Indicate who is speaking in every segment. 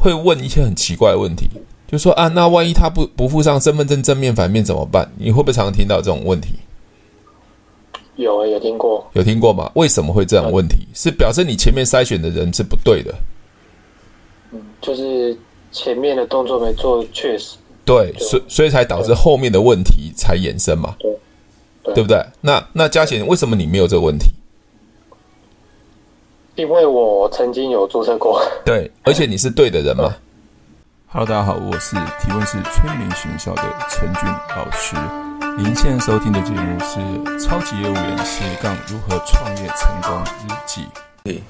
Speaker 1: 会问一些很奇怪的问题，就说啊，那万一他不不附上身份证正面反面怎么办？你会不会常常听到这种问题？
Speaker 2: 有有听过，
Speaker 1: 有听过吗？为什么会这样问题？是表示你前面筛选的人是不对的。
Speaker 2: 嗯，就是前面的动作没做，确实。
Speaker 1: 对，所所以才导致后面的问题才衍生嘛。
Speaker 2: 对，对，
Speaker 1: 对不对？那那嘉贤，为什么你没有这个问题？
Speaker 2: 因为我曾经有注册过。
Speaker 1: 对，而且你是对的人嘛。
Speaker 3: Hello，大家好，我是提问是催眠学校的陈俊老师。您现在收听的节目是《超级业务员斜杠如何创业成功日记》。对，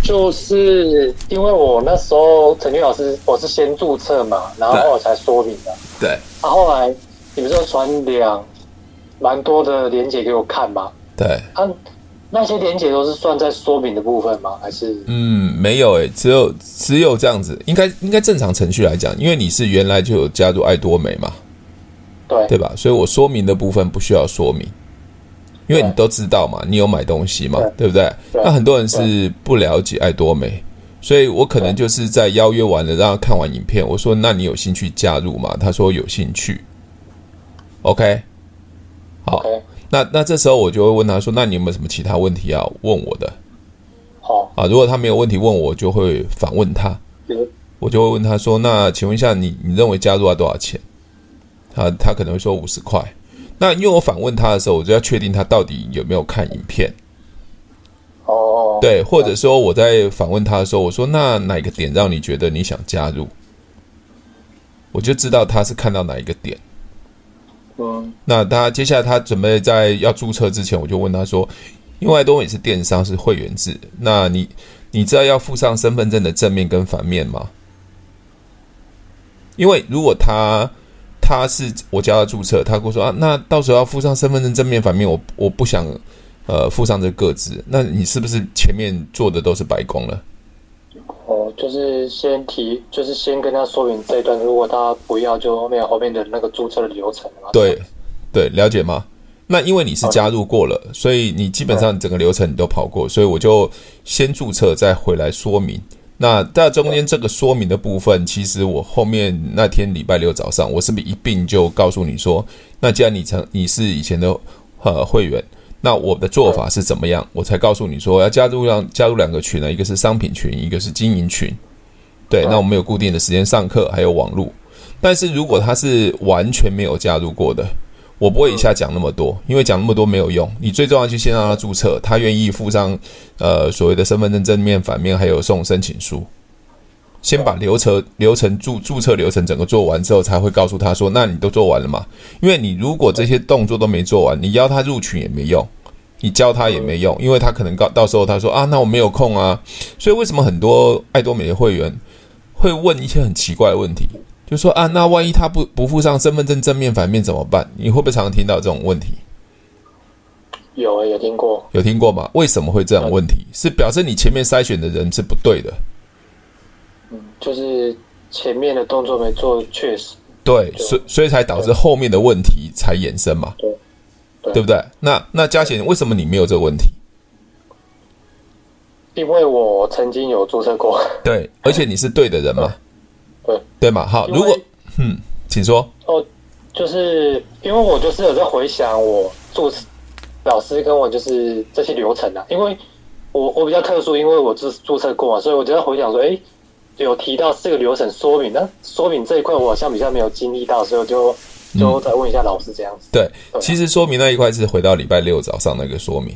Speaker 2: 就是因为我那时候陈俊老师，我是先注册嘛，然后我才说明的。
Speaker 1: 对。
Speaker 2: 他后后来你们就传两蛮多的连接给我看嘛。
Speaker 1: 对。
Speaker 2: 啊那些连结都是算在说明的部分吗？还是
Speaker 1: 嗯，没有诶、欸，只有只有这样子，应该应该正常程序来讲，因为你是原来就有加入爱多美嘛，
Speaker 2: 对对
Speaker 1: 吧？所以我说明的部分不需要说明，因为你都知道嘛，你有买东西嘛，对，对不对，对？那很多人是不了解爱多美，所以我可能就是在邀约完了，让他看完影片，我说那你有兴趣加入吗？他说有兴趣，OK，好。Okay. 那那这时候我就会问他说：“那你有没有什么其他问题要问我的？”
Speaker 2: 好
Speaker 1: 啊，如果他没有问题问我，就会反问他。我就会问他说：“那请问一下你，你你认为加入要多少钱？”啊他可能会说五十块。那因为我反问他的时候，我就要确定他到底有没有看影片。
Speaker 2: 哦，
Speaker 1: 对，或者说我在反问他的时候，我说：“那哪个点让你觉得你想加入？”我就知道他是看到哪一个
Speaker 2: 点。
Speaker 1: 那他接下来他准备在要注册之前，我就问他说：“因为多美是电商，是会员制，那你你知道要附上身份证的正面跟反面吗？”因为如果他他是我叫他注册，他跟我说啊，那到时候要附上身份证正面反面，我我不想呃附上这个字，那你是不是前面做的都是白工了？
Speaker 2: 哦，就是先提，就是先跟他说明这一段，如果他不要，就后面后面的那个注册的流程嘛。
Speaker 1: 对，对，了解吗？那因为你是加入过了，所以你基本上整个流程你都跑过，所以我就先注册，再回来说明。那在中间这个说明的部分，其实我后面那天礼拜六早上，我是不是一并就告诉你说，那既然你成你是以前的呃会员。那我的做法是怎么样？我才告诉你说要加入让加入两个群呢，一个是商品群，一个是经营群。对，那我们有固定的时间上课，还有网络。但是如果他是完全没有加入过的，我不会一下讲那么多，因为讲那么多没有用。你最重要就先让他注册，他愿意附上呃所谓的身份证正面、反面，还有送申请书。先把流程流程注注册流程整个做完之后，才会告诉他说：“那你都做完了吗？”因为你如果这些动作都没做完，你邀他入群也没用。你教他也没用，因为他可能到到时候他说啊，那我没有空啊。所以为什么很多爱多美的会员会问一些很奇怪的问题？就说啊，那万一他不不附上身份证正面反面怎么办？你会不会常常听到这种问题？
Speaker 2: 有啊，有听过，
Speaker 1: 有听过吗？为什么会这样问题？是表示你前面筛选的人是不对的。
Speaker 2: 嗯，就是前面的动作没做，确实。
Speaker 1: 对，所以所以才导致后面的问题才衍生嘛。
Speaker 2: 对。
Speaker 1: 对不对？那那嘉贤，为什么你没有这个问题？
Speaker 2: 因为我曾经有注册过。
Speaker 1: 对，而且你是对的人嘛？
Speaker 2: 对
Speaker 1: 对嘛？好，如果嗯，请说。哦，
Speaker 2: 就是因为我就是有在回想我注册老师跟我就是这些流程啊，因为我我比较特殊，因为我注注册过嘛，所以我就在回想说，哎，有提到这个流程说明，那说明这一块我好像比较没有经历到，所以我就。就再问一下老师这样子。
Speaker 1: 对，其实说明那一块是回到礼拜六早上那个说明。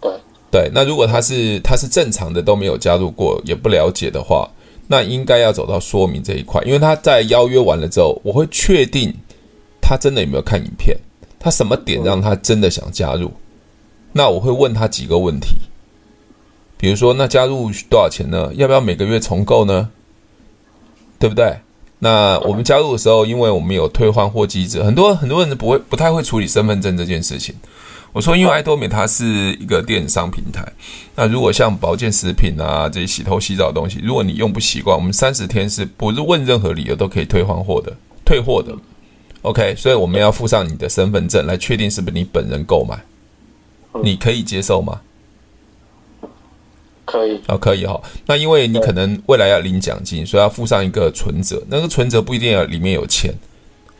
Speaker 2: 对
Speaker 1: 对，那如果他是他是正常的都没有加入过也不了解的话，那应该要走到说明这一块，因为他在邀约完了之后，我会确定他真的有没有看影片，他什么点让他真的想加入，那我会问他几个问题，比如说那加入多少钱呢？要不要每个月重购呢？对不对？那我们加入的时候，因为我们有退换货机制，很多很多人不会不太会处理身份证这件事情。我说，因为爱多美它是一个电商平台，那如果像保健食品啊这些洗头洗澡的东西，如果你用不习惯，我们三十天是不是问任何理由都可以退换货的，退货的。OK，所以我们要附上你的身份证来确定是不是你本人购买，你可以接受吗？
Speaker 2: 可以
Speaker 1: 啊，可以哈。那因为你可能未来要领奖金，所以要附上一个存折。那个存折不一定要里面有钱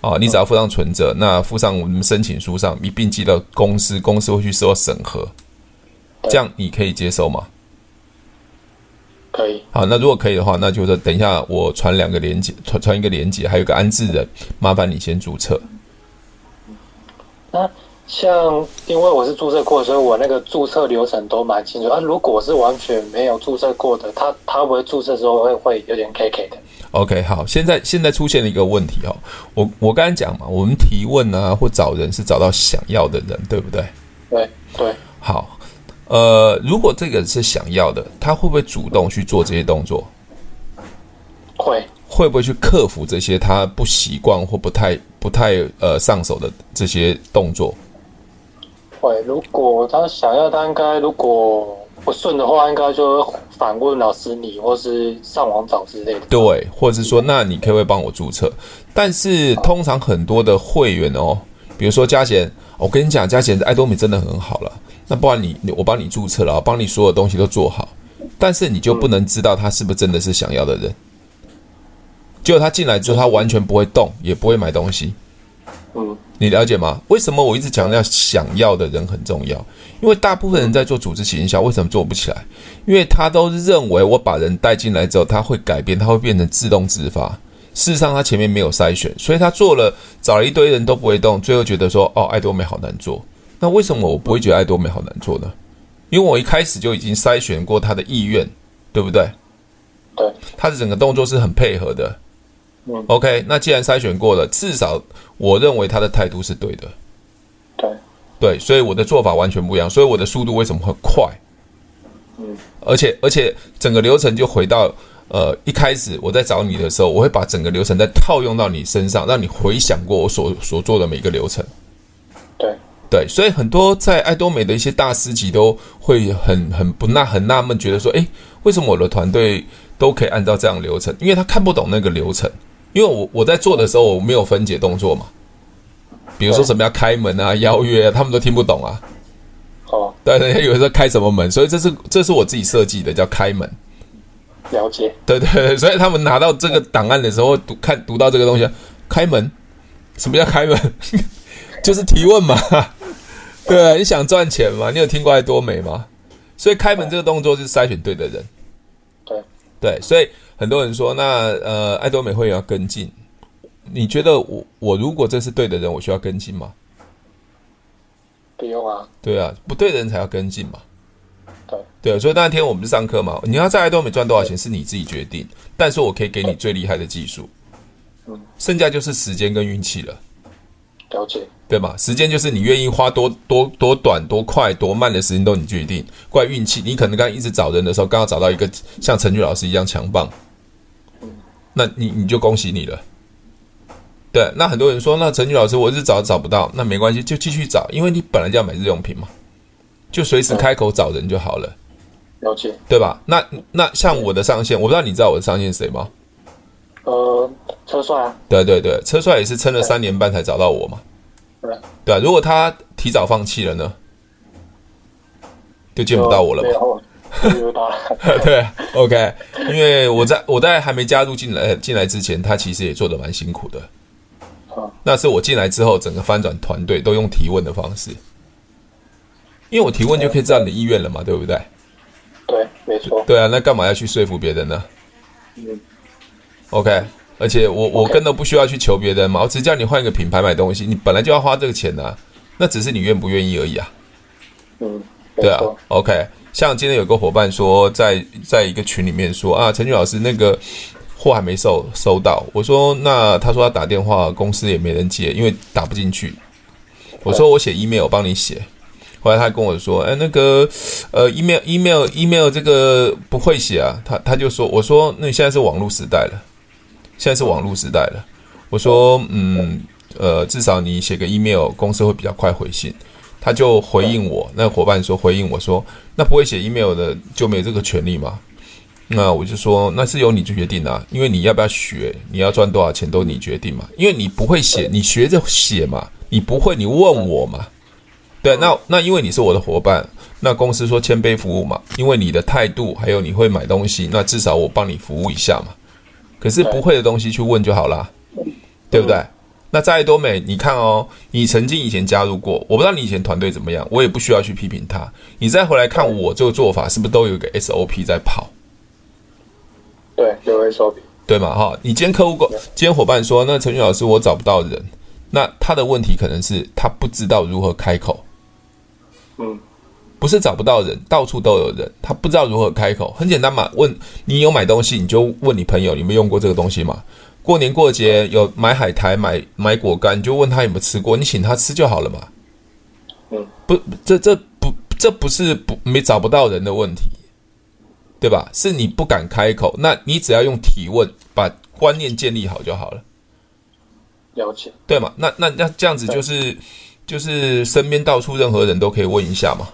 Speaker 1: 啊，你只要附上存折，那附上我们申请书上一并寄到公司，公司会去做审核。这样你可以接受吗？
Speaker 2: 可以。
Speaker 1: 好，那如果可以的话，那就是等一下我传两个连接，传传一个连接，还有一个安置人，麻烦你先注册。
Speaker 2: 那。像因为我是注册过，所以我那个注册流程都蛮清楚。啊，如果是完全没有注册过的，他他会不会注册的时候会会有点 K K 的
Speaker 1: ？OK，好，现在现在出现了一个问题哦，我我刚才讲嘛，我们提问啊或找人是找到想要的人，对不对？
Speaker 2: 对对。
Speaker 1: 好，呃，如果这个是想要的，他会不会主动去做这些动作？
Speaker 2: 会。
Speaker 1: 会不会去克服这些他不习惯或不太不太呃上手的这些动作？
Speaker 2: 会，如果他想要，他应该如果不顺的话，应该就反问老师你，或是上网找之类的。
Speaker 1: 对，或者是说，那你可不可以帮我注册？但是通常很多的会员哦，比如说嘉贤，我跟你讲，嘉贤的爱多美真的很好了。那不然你，我帮你注册了，帮你所有东西都做好，但是你就不能知道他是不是真的是想要的人。结果他进来之后，他完全不会动，也不会买东西。
Speaker 2: 嗯。
Speaker 1: 你了解吗？为什么我一直强调想要的人很重要？因为大部分人在做组织行销，为什么做不起来？因为他都认为我把人带进来之后，他会改变，他会变成自动自发。事实上，他前面没有筛选，所以他做了找了一堆人都不会动，最后觉得说：“哦，爱多美好难做。”那为什么我不会觉得爱多美好难做呢？因为我一开始就已经筛选过他的意愿，对不对？
Speaker 2: 对，
Speaker 1: 他的整个动作是很配合的。
Speaker 2: 嗯
Speaker 1: ，OK，那既然筛选过了，至少我认为他的态度是对的。
Speaker 2: 对，
Speaker 1: 对，所以我的做法完全不一样，所以我的速度为什么会快？
Speaker 2: 嗯，
Speaker 1: 而且而且整个流程就回到呃一开始我在找你的时候，我会把整个流程再套用到你身上，让你回想过我所所做的每个流程。
Speaker 2: 对
Speaker 1: 对，所以很多在爱多美的一些大师级都会很很不纳很纳闷，觉得说，诶，为什么我的团队都可以按照这样流程？因为他看不懂那个流程。因为我我在做的时候，我没有分解动作嘛，比如说什么要开门啊、邀约啊，他们都听不懂啊。
Speaker 2: 哦，
Speaker 1: 对，人家以为说开什么门，所以这是这是我自己设计的，叫开门。
Speaker 2: 了解。
Speaker 1: 对对对，所以他们拿到这个档案的时候，读看读到这个东西，开门，什么叫开门？就是提问嘛。对啊，你想赚钱嘛？你有听过爱多美吗？所以开门这个动作是筛选对的人。
Speaker 2: 对
Speaker 1: 对，所以。很多人说，那呃，爱多美会员要跟进，你觉得我我如果这是对的人，我需要跟进吗？
Speaker 2: 不用啊。
Speaker 1: 对啊，不对的人才要跟进嘛。
Speaker 2: 对
Speaker 1: 对，所以那天我们是上课嘛，你要在爱多美赚多少钱是你自己决定，但是我可以给你最厉害的技术，
Speaker 2: 嗯，
Speaker 1: 剩下就是时间跟运气了。
Speaker 2: 了解。
Speaker 1: 对吧？时间就是你愿意花多多多短、多快、多慢的时间都你决定。怪运气，你可能刚刚一直找人的时候，刚好找到一个像陈俊老师一样强棒，那你你就恭喜你了。对，那很多人说，那陈俊老师我一直找找不到，那没关系，就继续找，因为你本来就要买日用品嘛，就随时开口找人就好了。
Speaker 2: 了解，
Speaker 1: 对吧？那那像我的上线，我不知道你知道我的上线是谁吗？
Speaker 2: 呃，车帅啊。
Speaker 1: 对对对，车帅也是撑了三年半才找到我嘛。
Speaker 2: 对，
Speaker 1: 对啊，如果他提早放弃了呢，就见不到我了嘛。对，OK，因为我在我在还没加入进来进来之前，他其实也做的蛮辛苦的。那是我进来之后，整个翻转团队都用提问的方式，因为我提问就可以知道你的意愿了嘛，对不对？
Speaker 2: 对，没错。
Speaker 1: 对啊，那干嘛要去说服别人呢？
Speaker 2: 嗯
Speaker 1: ，OK。而且我我根本不需要去求别人嘛，我只叫你换一个品牌买东西，你本来就要花这个钱啊，那只是你愿不愿意而已啊。
Speaker 2: 嗯，
Speaker 1: 对啊，OK。像今天有个伙伴说，在在一个群里面说啊，陈俊老师那个货还没收收到，我说那他说他打电话公司也没人接，因为打不进去。我说我写 email 帮你写，后来他跟我说，哎，那个呃 email email email 这个不会写啊，他他就说，我说那你现在是网络时代了。现在是网络时代了，我说，嗯，呃，至少你写个 email，公司会比较快回信。他就回应我，那伙伴说回应我说，那不会写 email 的就没这个权利吗？那我就说，那是由你决定啊，因为你要不要学，你要赚多少钱都你决定嘛。因为你不会写，你学着写嘛，你不会，你问我嘛。对，那那因为你是我的伙伴，那公司说谦卑服务嘛，因为你的态度还有你会买东西，那至少我帮你服务一下嘛。可是不会的东西去问就好啦，对不对？那在多美，你看哦，你曾经以前加入过，我不知道你以前团队怎么样，我也不需要去批评他。你再回来看我这个做法，是不是都有一个 SOP 在跑？
Speaker 2: 对，有 SOP，
Speaker 1: 对嘛？哈，你今天客户过，今天伙伴说，那陈俊老师我找不到人，那他的问题可能是他不知道如何开口。
Speaker 2: 嗯。
Speaker 1: 不是找不到人，到处都有人，他不知道如何开口。很简单嘛，问你有买东西，你就问你朋友，你有没有用过这个东西嘛？过年过节有买海苔、买买果干，你就问他有没有吃过，你请他吃就好了嘛。
Speaker 2: 嗯，
Speaker 1: 不，这这不这不是不没找不到人的问题，对吧？是你不敢开口，那你只要用提问把观念建立好就好了。
Speaker 2: 了解，
Speaker 1: 对嘛？那那那这样子就是就是身边到处任何人都可以问一下嘛。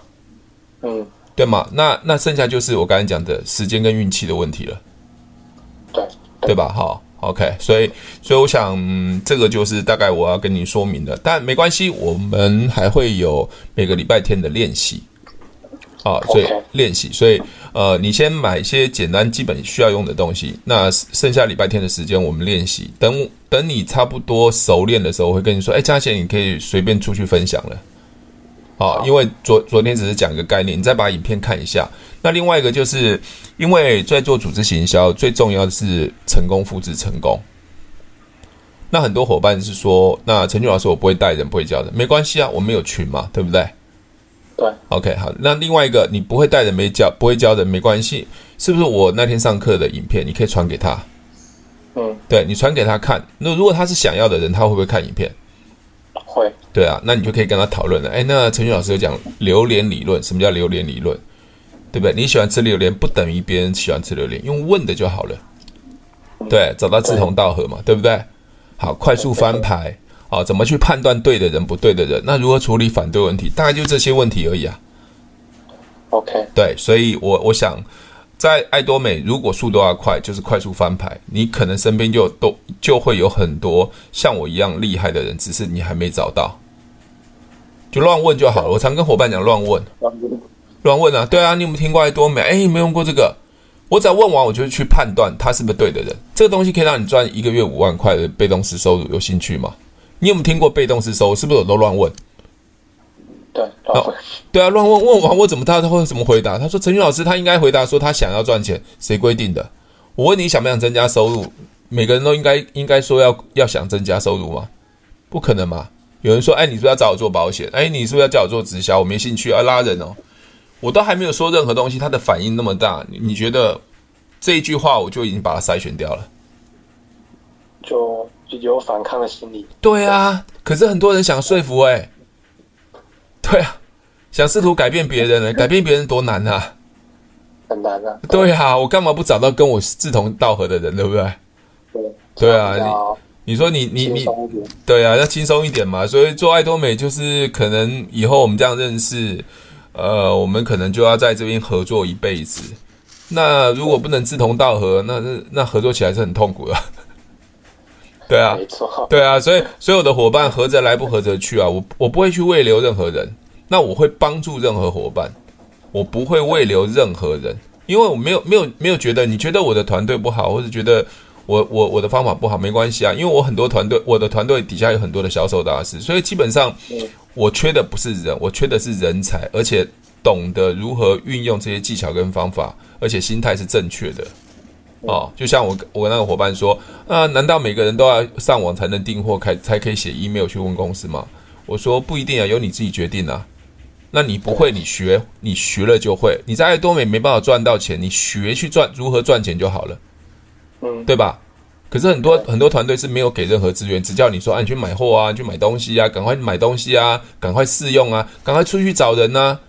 Speaker 2: 嗯，
Speaker 1: 对嘛？那那剩下就是我刚才讲的时间跟运气的问题了，
Speaker 2: 对
Speaker 1: 对吧？好，OK，所以所以我想、嗯、这个就是大概我要跟你说明的，但没关系，我们还会有每个礼拜天的练习，啊，所以练习，所以呃，你先买一些简单基本需要用的东西，那剩下礼拜天的时间我们练习，等等你差不多熟练的时候，我会跟你说，哎，嘉贤，你可以随便出去分享了。好，因为昨昨天只是讲一个概念，你再把影片看一下。那另外一个就是，因为在做组织行销，最重要的是成功复制成功。那很多伙伴是说，那陈俊老师我不会带人，不会教人，没关系啊，我们有群嘛，对不对？
Speaker 2: 对
Speaker 1: ，OK，好。那另外一个，你不会带人，没教，不会教人，没关系，是不是？我那天上课的影片，你可以传给他。
Speaker 2: 嗯，
Speaker 1: 对，你传给他看。那如果他是想要的人，他会不会看影片？
Speaker 2: 会，
Speaker 1: 对啊，那你就可以跟他讨论了。哎，那陈俊老师有讲榴莲理论，什么叫榴莲理论？对不对？你喜欢吃榴莲，不等于别人喜欢吃榴莲，用问的就好了。对，找到志同道合嘛，对不对？好，快速翻牌，好，怎么去判断对的人不对的人？那如何处理反对问题？大概就这些问题而已啊。
Speaker 2: OK，
Speaker 1: 对，所以我我想。在爱多美，如果速度要快，就是快速翻牌。你可能身边就都就会有很多像我一样厉害的人，只是你还没找到，就乱问就好了。我常跟伙伴讲乱问，乱问啊，对啊，你有没有听过爱多美？诶，没用过这个，我只要问完，我就去判断他是不是对的人。这个东西可以让你赚一个月五万块的被动式收入，有兴趣吗？你有没有听过被动式收入？是不是我都乱问？
Speaker 2: 对，哦，
Speaker 1: 对啊，乱问问完我怎么他他会怎么回答？他说陈俊老师他应该回答说他想要赚钱，谁规定的？我问你想不想增加收入？每个人都应该应该说要要想增加收入吗？不可能嘛？有人说，哎，你是不是要找我做保险？哎，你是不是要叫我做直销？我没兴趣，要拉人哦。我都还没有说任何东西，他的反应那么大，你觉得这一句话我就已经把它筛选掉了？
Speaker 2: 就就有反抗的心理。
Speaker 1: 对啊，可是很多人想说服哎。对啊，想试图改变别人呢？改变别人多难啊！
Speaker 2: 很难啊！
Speaker 1: 对啊，我干嘛不找到跟我志同道合的人，对不对？
Speaker 2: 对，
Speaker 1: 对啊，你你说你你你，对啊，要轻松一点嘛。所以做爱多美就是可能以后我们这样认识，呃，我们可能就要在这边合作一辈子。那如果不能志同道合，那那那合作起来是很痛苦的。对啊，没错，对啊，所以所有的伙伴合着来不合着去啊，我我不会去慰留任何人，那我会帮助任何伙伴，我不会慰留任何人，因为我没有没有没有觉得你觉得我的团队不好，或者觉得我我我的方法不好，没关系啊，因为我很多团队，我的团队底下有很多的销售大师，所以基本上我缺的不是人，我缺的是人才，而且懂得如何运用这些技巧跟方法，而且心态是正确的。哦，就像我我那个伙伴说，啊，难道每个人都要上网才能订货，开才可以写 email 去问公司吗？我说不一定啊，由你自己决定啊。那你不会，你学，你学了就会。你在爱多美没办法赚到钱，你学去赚如何赚钱就好了，嗯，对吧？可是很多很多团队是没有给任何资源，只叫你说，啊，你去买货啊，你去买东西啊，赶快买东西啊，赶快试用啊，赶快出去找人啊。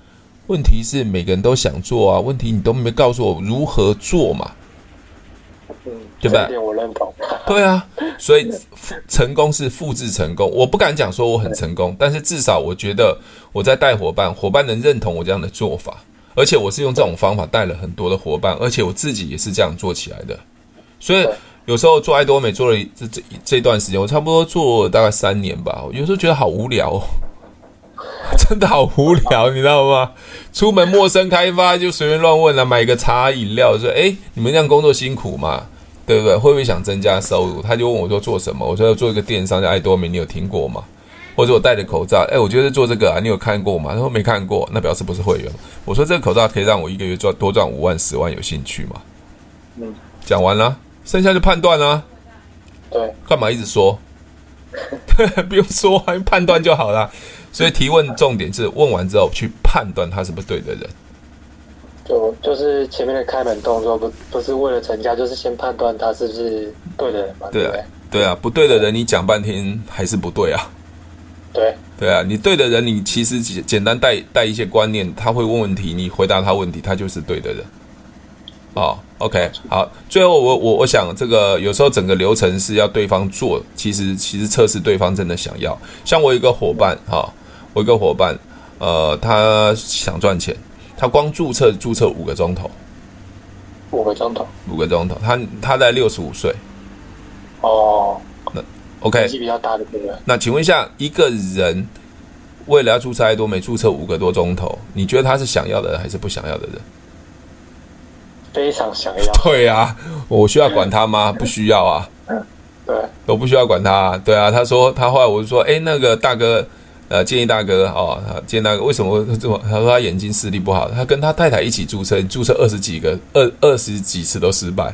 Speaker 1: 问题是每个人都想做啊，问题你都没告诉我如何做嘛。
Speaker 2: 嗯，对吧？我认同。
Speaker 1: 对啊，所以成功是复制成功。我不敢讲说我很成功，但是至少我觉得我在带伙伴，伙伴能认同我这样的做法，而且我是用这种方法带了很多的伙伴，而且我自己也是这样做起来的。所以有时候做爱多美做了这这这段时间，我差不多做大概三年吧。有时候觉得好无聊哦，真的好无聊，你知道吗？出门陌生开发就随便乱问啊，买个茶饮料说：“哎，你们这样工作辛苦吗？对不对？会不会想增加收入？”他就问我说：“做什么？”我说：“要做一个电商叫爱多美，你有听过吗？”或者我戴着口罩，哎，我觉得做这个啊，你有看过吗？他说没看过，那表示不是会员。我说这个口罩可以让我一个月赚多赚五万、十万，有兴趣吗？嗯，讲完了，剩下就判断了。
Speaker 2: 对，
Speaker 1: 干嘛一直说？不用说，判断就好了。所以提问重点是问完之后去判断他是不是对的人。
Speaker 2: 就就是前面的开门动作不不是为了成家，就是先判断他是不是对的人嘛？对啊，对，
Speaker 1: 对啊，不对的人你讲半天还是不对啊。
Speaker 2: 对
Speaker 1: 对啊，你对的人，你其实简简单带带一些观念，他会问问题，你回答他问题，他就是对的人。哦，OK，好，最后我我我想这个有时候整个流程是要对方做，其实其实测试对方真的想要。像我有一个伙伴哈、哦，我一个伙伴，呃，他想赚钱，他光注册注册五个钟头，
Speaker 2: 五个钟头，
Speaker 1: 五个钟头，他他在六十五岁。
Speaker 2: 哦，
Speaker 1: 那 OK，
Speaker 2: 年纪比较大的对不对？
Speaker 1: 那请问一下，一个人为了要注册爱多美，注册五个多钟头，你觉得他是想要的人还是不想要的人？
Speaker 2: 非常想要。
Speaker 1: 对啊，我需要管他吗？不需要啊。
Speaker 2: 对，
Speaker 1: 我不需要管他。对啊，他说他后来我就说，哎，那个大哥，呃，建议大哥哦，建议大哥为什么这么？他说他眼睛视力不好，他跟他太太一起注册，注册二十几个，二二十几次都失
Speaker 2: 败。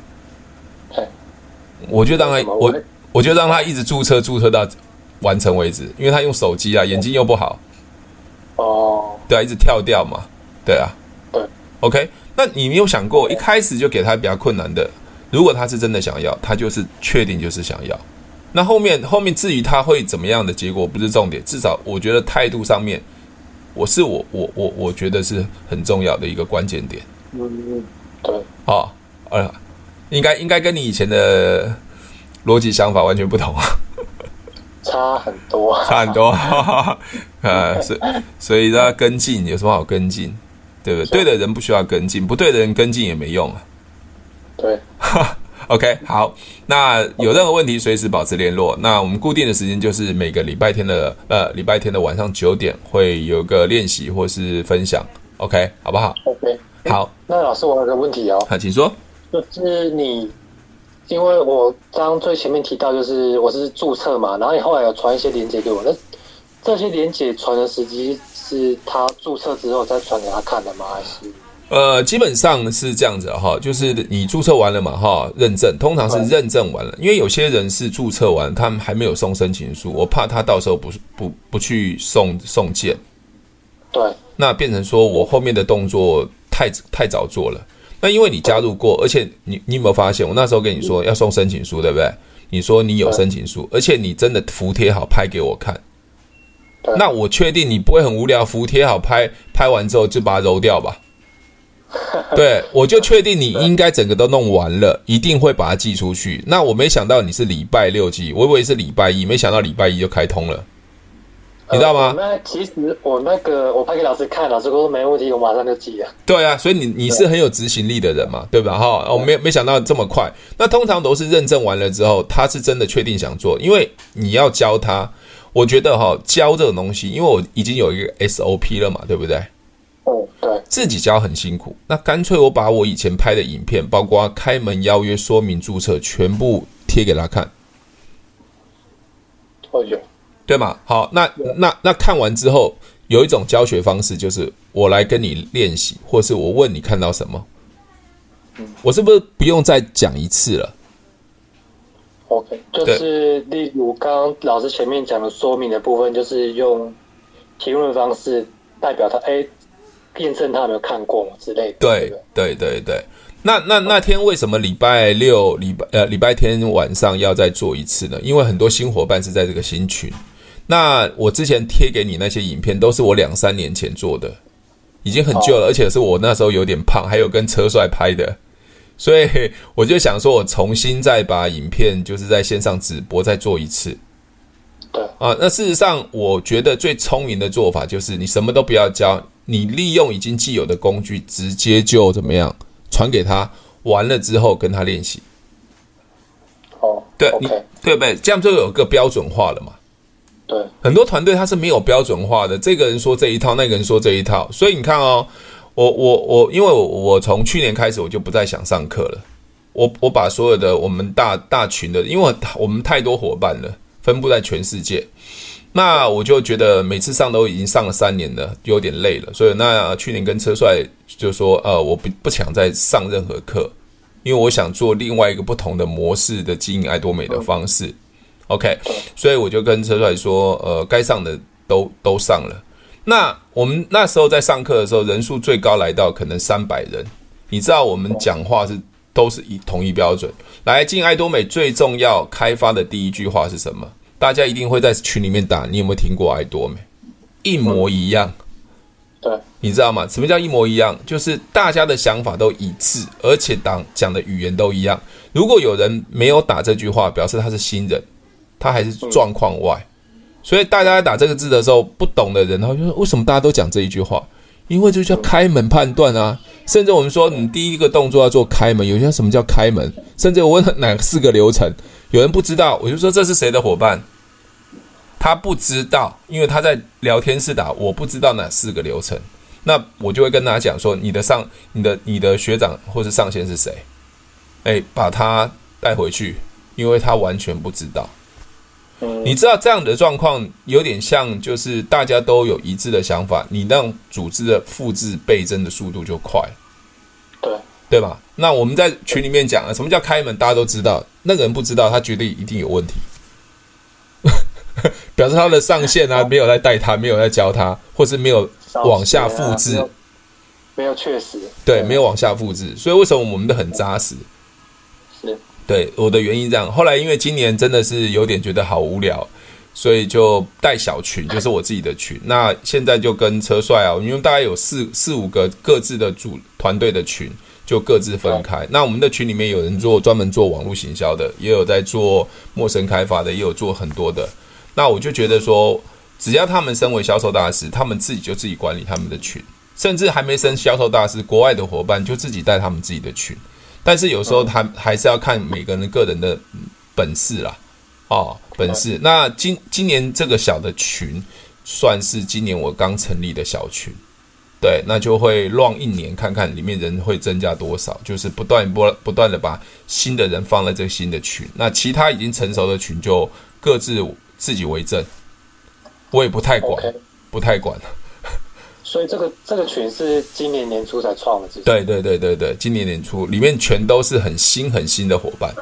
Speaker 1: 我就让他我我就让他一直注册，注册到完成为止，因为他用手机啊，眼睛又不好。
Speaker 2: 哦，
Speaker 1: 对啊，一直跳掉嘛。对啊。
Speaker 2: 对
Speaker 1: ，OK。那你没有想过一开始就给他比较困难的？如果他是真的想要，他就是确定就是想要。那后面后面至于他会怎么样的结果不是重点，至少我觉得态度上面，我是我我我我觉得是很重要的一个关键点。
Speaker 2: 嗯，对。
Speaker 1: 哦，呃，应该应该跟你以前的逻辑想法完全不同啊。
Speaker 2: 差很多，
Speaker 1: 差很多。啊，所以所以要跟进，有什么好跟进？对不对？对的人不需要跟进，不对的人跟进也没用啊。
Speaker 2: 对
Speaker 1: ，OK，好，那有任何问题随时保持联络。那我们固定的时间就是每个礼拜天的呃礼拜天的晚上九点会有个练习或是分享，OK，好不好
Speaker 2: ？OK，
Speaker 1: 好。
Speaker 2: 那老师，我有个问题哦。
Speaker 1: 好，请说。
Speaker 2: 就是你，因为我刚最前面提到，就是我是注册嘛，然后你后来有传一些链接给我，那这些链接传的时机。是他注册之后再传给他看的吗？还是？
Speaker 1: 呃，基本上是这样子哈，就是你注册完了嘛哈，认证通常是认证完了，因为有些人是注册完，他们还没有送申请书，我怕他到时候不不不去送送件，
Speaker 2: 对，
Speaker 1: 那变成说我后面的动作太太早做了。那因为你加入过，而且你你有没有发现，我那时候跟你说要送申请书，对不对？你说你有申请书，而且你真的服帖好拍给我看。那我确定你不会很无聊，服帖好拍拍完之后就把它揉掉吧？对，我就确定你应该整个都弄完了，一定会把它寄出去。那我没想到你是礼拜六寄，我以为是礼拜一，没想到礼拜一就开通了，你知道吗？
Speaker 2: 那其实我那个我拍给老师看，老师说没问题，我马上就寄了。
Speaker 1: 对啊，所以你你是很有执行力的人嘛，对吧？哈，我没没想到这么快。那通常都是认证完了之后，他是真的确定想做，因为你要教他。我觉得哈教这种东西，因为我已经有一个 SOP 了嘛，对不对？
Speaker 2: 哦，对，自
Speaker 1: 己教很辛苦，那干脆我把我以前拍的影片，包括开门邀约、说明注册，全部贴给他看。
Speaker 2: 哦有，
Speaker 1: 对吗？好，那那那看完之后，有一种教学方式，就是我来跟你练习，或是我问你看到什么，我是不是不用再讲一次了
Speaker 2: ？OK，就是例如刚刚老师前面讲的说明的部分，就是用提问的方式代表他，哎，验证他有没有看过之类的。
Speaker 1: 对对对对，那那那天为什么礼拜六、礼拜呃礼拜天晚上要再做一次呢？因为很多新伙伴是在这个新群。那我之前贴给你那些影片，都是我两三年前做的，已经很旧了，而且是我那时候有点胖，还有跟车帅拍的。所以 我就想说，我重新再把影片，就是在线上直播再做一次。
Speaker 2: 对
Speaker 1: 啊，那事实上，我觉得最聪明的做法就是，你什么都不要教，你利用已经既有的工具，直接就怎么样传给他，完了之后跟他练习。
Speaker 2: 哦，对
Speaker 1: 你对不对？这样就有个标准化了嘛。
Speaker 2: 对，
Speaker 1: 很多团队他是没有标准化的，这个人说这一套，那个人说这一套，所以你看哦，我我我，因为我我从去年开始我就不再想上课了，我我把所有的我们大大群的，因为我们太多伙伴了，分布在全世界，那我就觉得每次上都已经上了三年了，有点累了，所以那去年跟车帅就说，呃，我不不想再上任何课，因为我想做另外一个不同的模式的经营爱多美的方式。OK，所以我就跟车帅说，呃，该上的都都上了。那我们那时候在上课的时候，人数最高来到可能三百人。你知道我们讲话是都是以统一标准来进爱多美，最重要开发的第一句话是什么？大家一定会在群里面打，你有没有听过爱多美？一模一样。
Speaker 2: 对，
Speaker 1: 你知道吗？什么叫一模一样？就是大家的想法都一致，而且当讲的语言都一样。如果有人没有打这句话，表示他是新人。他还是状况外，所以大家在打这个字的时候，不懂的人，然后就说：为什么大家都讲这一句话？因为就叫开门判断啊！甚至我们说，你第一个动作要做开门，有些什么叫开门？甚至我问哪四个流程，有人不知道，我就说这是谁的伙伴？他不知道，因为他在聊天室打，我不知道哪四个流程，那我就会跟他讲说：你的上、你的、你的学长或是上线是谁？哎，把他带回去，因为他完全不知道。你知道这样的状况有点像，就是大家都有一致的想法，你让组织的复制倍增的速度就快，
Speaker 2: 对
Speaker 1: 对吧？那我们在群里面讲了，什么叫开门？大家都知道，那个人不知道，他绝对一定有问题，表示他的上线啊没有在带他，没有在教他，或是没有往下复制，
Speaker 2: 没有确实，
Speaker 1: 对，没有往下复制，所以为什么我们都很扎实？
Speaker 2: 是。
Speaker 1: 对，我的原因这样，后来因为今年真的是有点觉得好无聊，所以就带小群，就是我自己的群。那现在就跟车帅啊，因为大概有四四五个各自的组团队的群，就各自分开。那我们的群里面有人做专门做网络行销的，也有在做陌生开发的，也有做很多的。那我就觉得说，只要他们身为销售大师，他们自己就自己管理他们的群，甚至还没升销售大师，国外的伙伴就自己带他们自己的群。但是有时候他还是要看每个人个人的本事啦，哦，本事。那今今年这个小的群，算是今年我刚成立的小群，对，那就会 run 一年，看看里面人会增加多少，就是不断不不断的把新的人放在这个新的群，那其他已经成熟的群就各自自己为政，我也不太管，不太管。
Speaker 2: 所以这个这个群是今年年初才创的，
Speaker 1: 对对对对对，今年年初里面全都是很新很新的伙伴。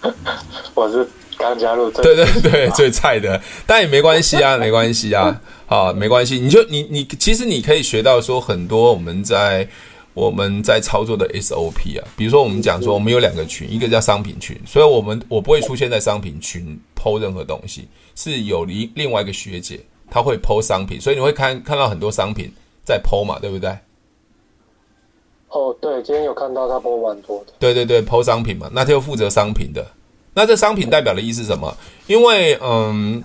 Speaker 2: 我是刚加入，
Speaker 1: 对对对，最菜的，但也没关系啊，没关系啊，啊，没关系。你就你你其实你可以学到说很多我们在我们在操作的 SOP 啊，比如说我们讲说我们有两个群，一个叫商品群，所以我们我不会出现在商品群 PO 任何东西，是有另另外一个学姐。她会 po 商品，所以你会看看到很多商品在 po 嘛，对不对？
Speaker 2: 哦，对，今天有看到他 po 蛮多的。
Speaker 1: 对对对，po 商品嘛，那他就负责商品的。那这商品代表的意思是什么？因为嗯，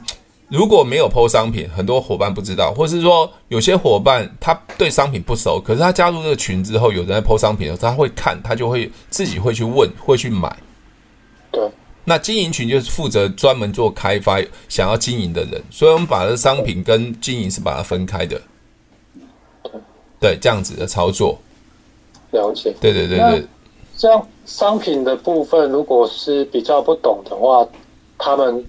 Speaker 1: 如果没有 po 商品，很多伙伴不知道，或是说有些伙伴他对商品不熟，可是他加入这个群之后，有人在 po 商品的时候，他会看，他就会自己会去问，会去买。
Speaker 2: 对。
Speaker 1: 那经营群就是负责专门做开发、想要经营的人，所以我们把这商品跟经营是把它分开的，对，这样子的操作。
Speaker 2: 了解。
Speaker 1: 对对对对。
Speaker 2: 这样商品的部分，如果是比较不懂的话，他们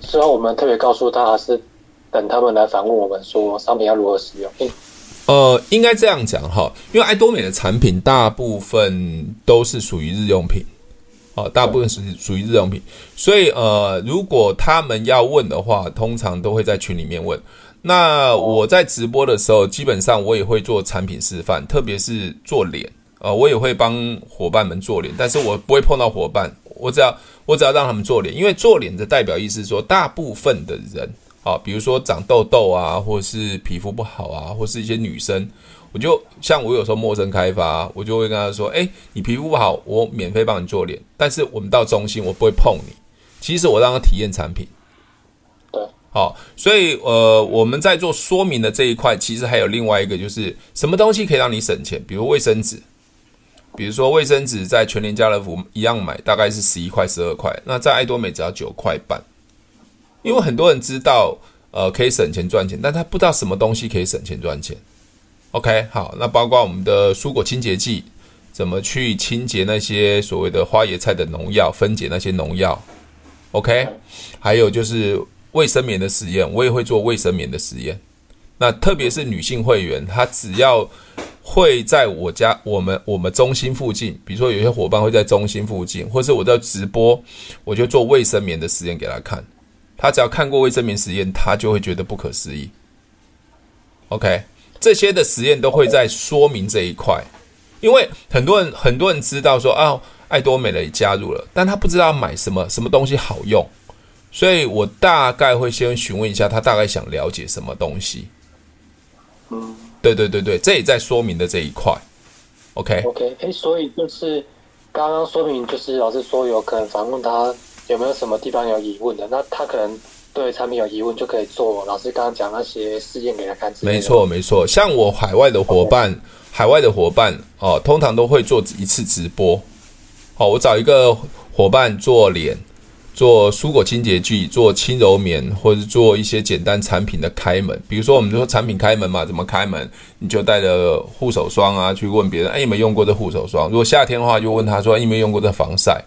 Speaker 2: 需要我们特别告诉他，是等他们来反问我们说商品要如何使用？嗯、
Speaker 1: 呃，应该这样讲哈，因为爱多美的产品大部分都是属于日用品。哦，大部分是属于日用品，所以呃，如果他们要问的话，通常都会在群里面问。那我在直播的时候，基本上我也会做产品示范，特别是做脸，呃，我也会帮伙伴们做脸，但是我不会碰到伙伴，我只要我只要让他们做脸，因为做脸的代表意思是说，大部分的人，啊，比如说长痘痘啊，或是皮肤不好啊，或是一些女生。我就像我有时候陌生开发，我就会跟他说：“哎，你皮肤不好，我免费帮你做脸。但是我们到中心，我不会碰你。其实我让他体验产品。
Speaker 2: 对，
Speaker 1: 好，所以呃，我们在做说明的这一块，其实还有另外一个，就是什么东西可以让你省钱？比如卫生纸，比如说卫生纸在全联、家乐福一样买，大概是十一块、十二块。那在爱多美只要九块半。因为很多人知道呃可以省钱赚钱，但他不知道什么东西可以省钱赚钱。OK，好，那包括我们的蔬果清洁剂，怎么去清洁那些所谓的花椰菜的农药，分解那些农药。OK，还有就是卫生棉的实验，我也会做卫生棉的实验。那特别是女性会员，她只要会在我家、我们、我们中心附近，比如说有些伙伴会在中心附近，或是我在直播，我就做卫生棉的实验给他看。他只要看过卫生棉实验，他就会觉得不可思议。OK，这些的实验都会在说明这一块，因为很多人很多人知道说啊。爱多美了也加入了，但他不知道买什么什么东西好用，所以我大概会先询问一下他，大概想了解什么东西。嗯，对对对对，这也在说明的这一块。OK
Speaker 2: OK，哎，所以就是刚刚说明，就是老师说有可能访问他有没有什么地方有疑问的，那他可能对产品有疑问，就可以做老师刚刚讲那些试验给他看。
Speaker 1: 没错没错，像我海外的伙伴.海外的伙伴哦，通常都会做一次直播。哦，我找一个伙伴做脸，做蔬果清洁剂，做轻柔棉，或者做一些简单产品的开门。比如说，我们说产品开门嘛，怎么开门？你就带着护手霜啊，去问别人，哎，有没有用过这护手霜？如果夏天的话，就问他说，有没有用过这防晒？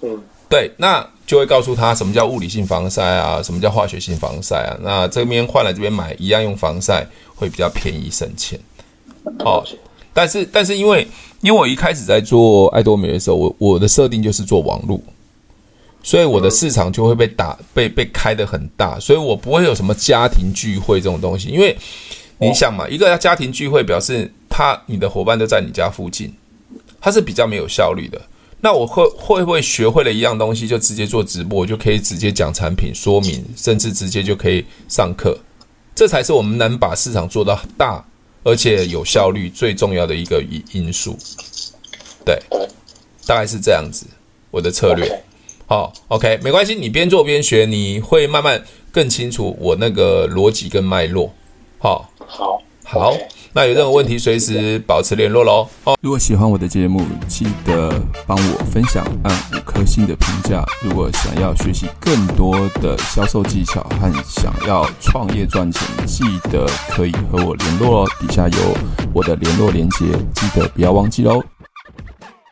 Speaker 1: 嗯，对，那就会告诉他什么叫物理性防晒啊，什么叫化学性防晒啊。那这边换来这边买，一样用防晒，会比较便宜省钱。哦。但是，但是因为，因为我一开始在做爱多美的时候，我我的设定就是做网络，所以我的市场就会被打被被开得很大，所以我不会有什么家庭聚会这种东西。因为你想嘛，一个家庭聚会表示他你的伙伴都在你家附近，他是比较没有效率的。那我会会不会学会了一样东西，就直接做直播，就可以直接讲产品说明，甚至直接就可以上课，这才是我们能把市场做到大。而且有效率最重要的一个因因素，对，大概是这样子，我的策略。好，OK，没关系，你边做边学，你会慢慢更清楚我那个逻辑跟脉络。好，好，好。那有任何问题，随时保持联络喽。哦，
Speaker 3: 如果喜欢我的节目，记得帮我分享，按五颗星的评价。如果想要学习更多的销售技巧和想要创业赚钱，记得可以和我联络哦。底下有我的联络连接，记得不要忘记喽。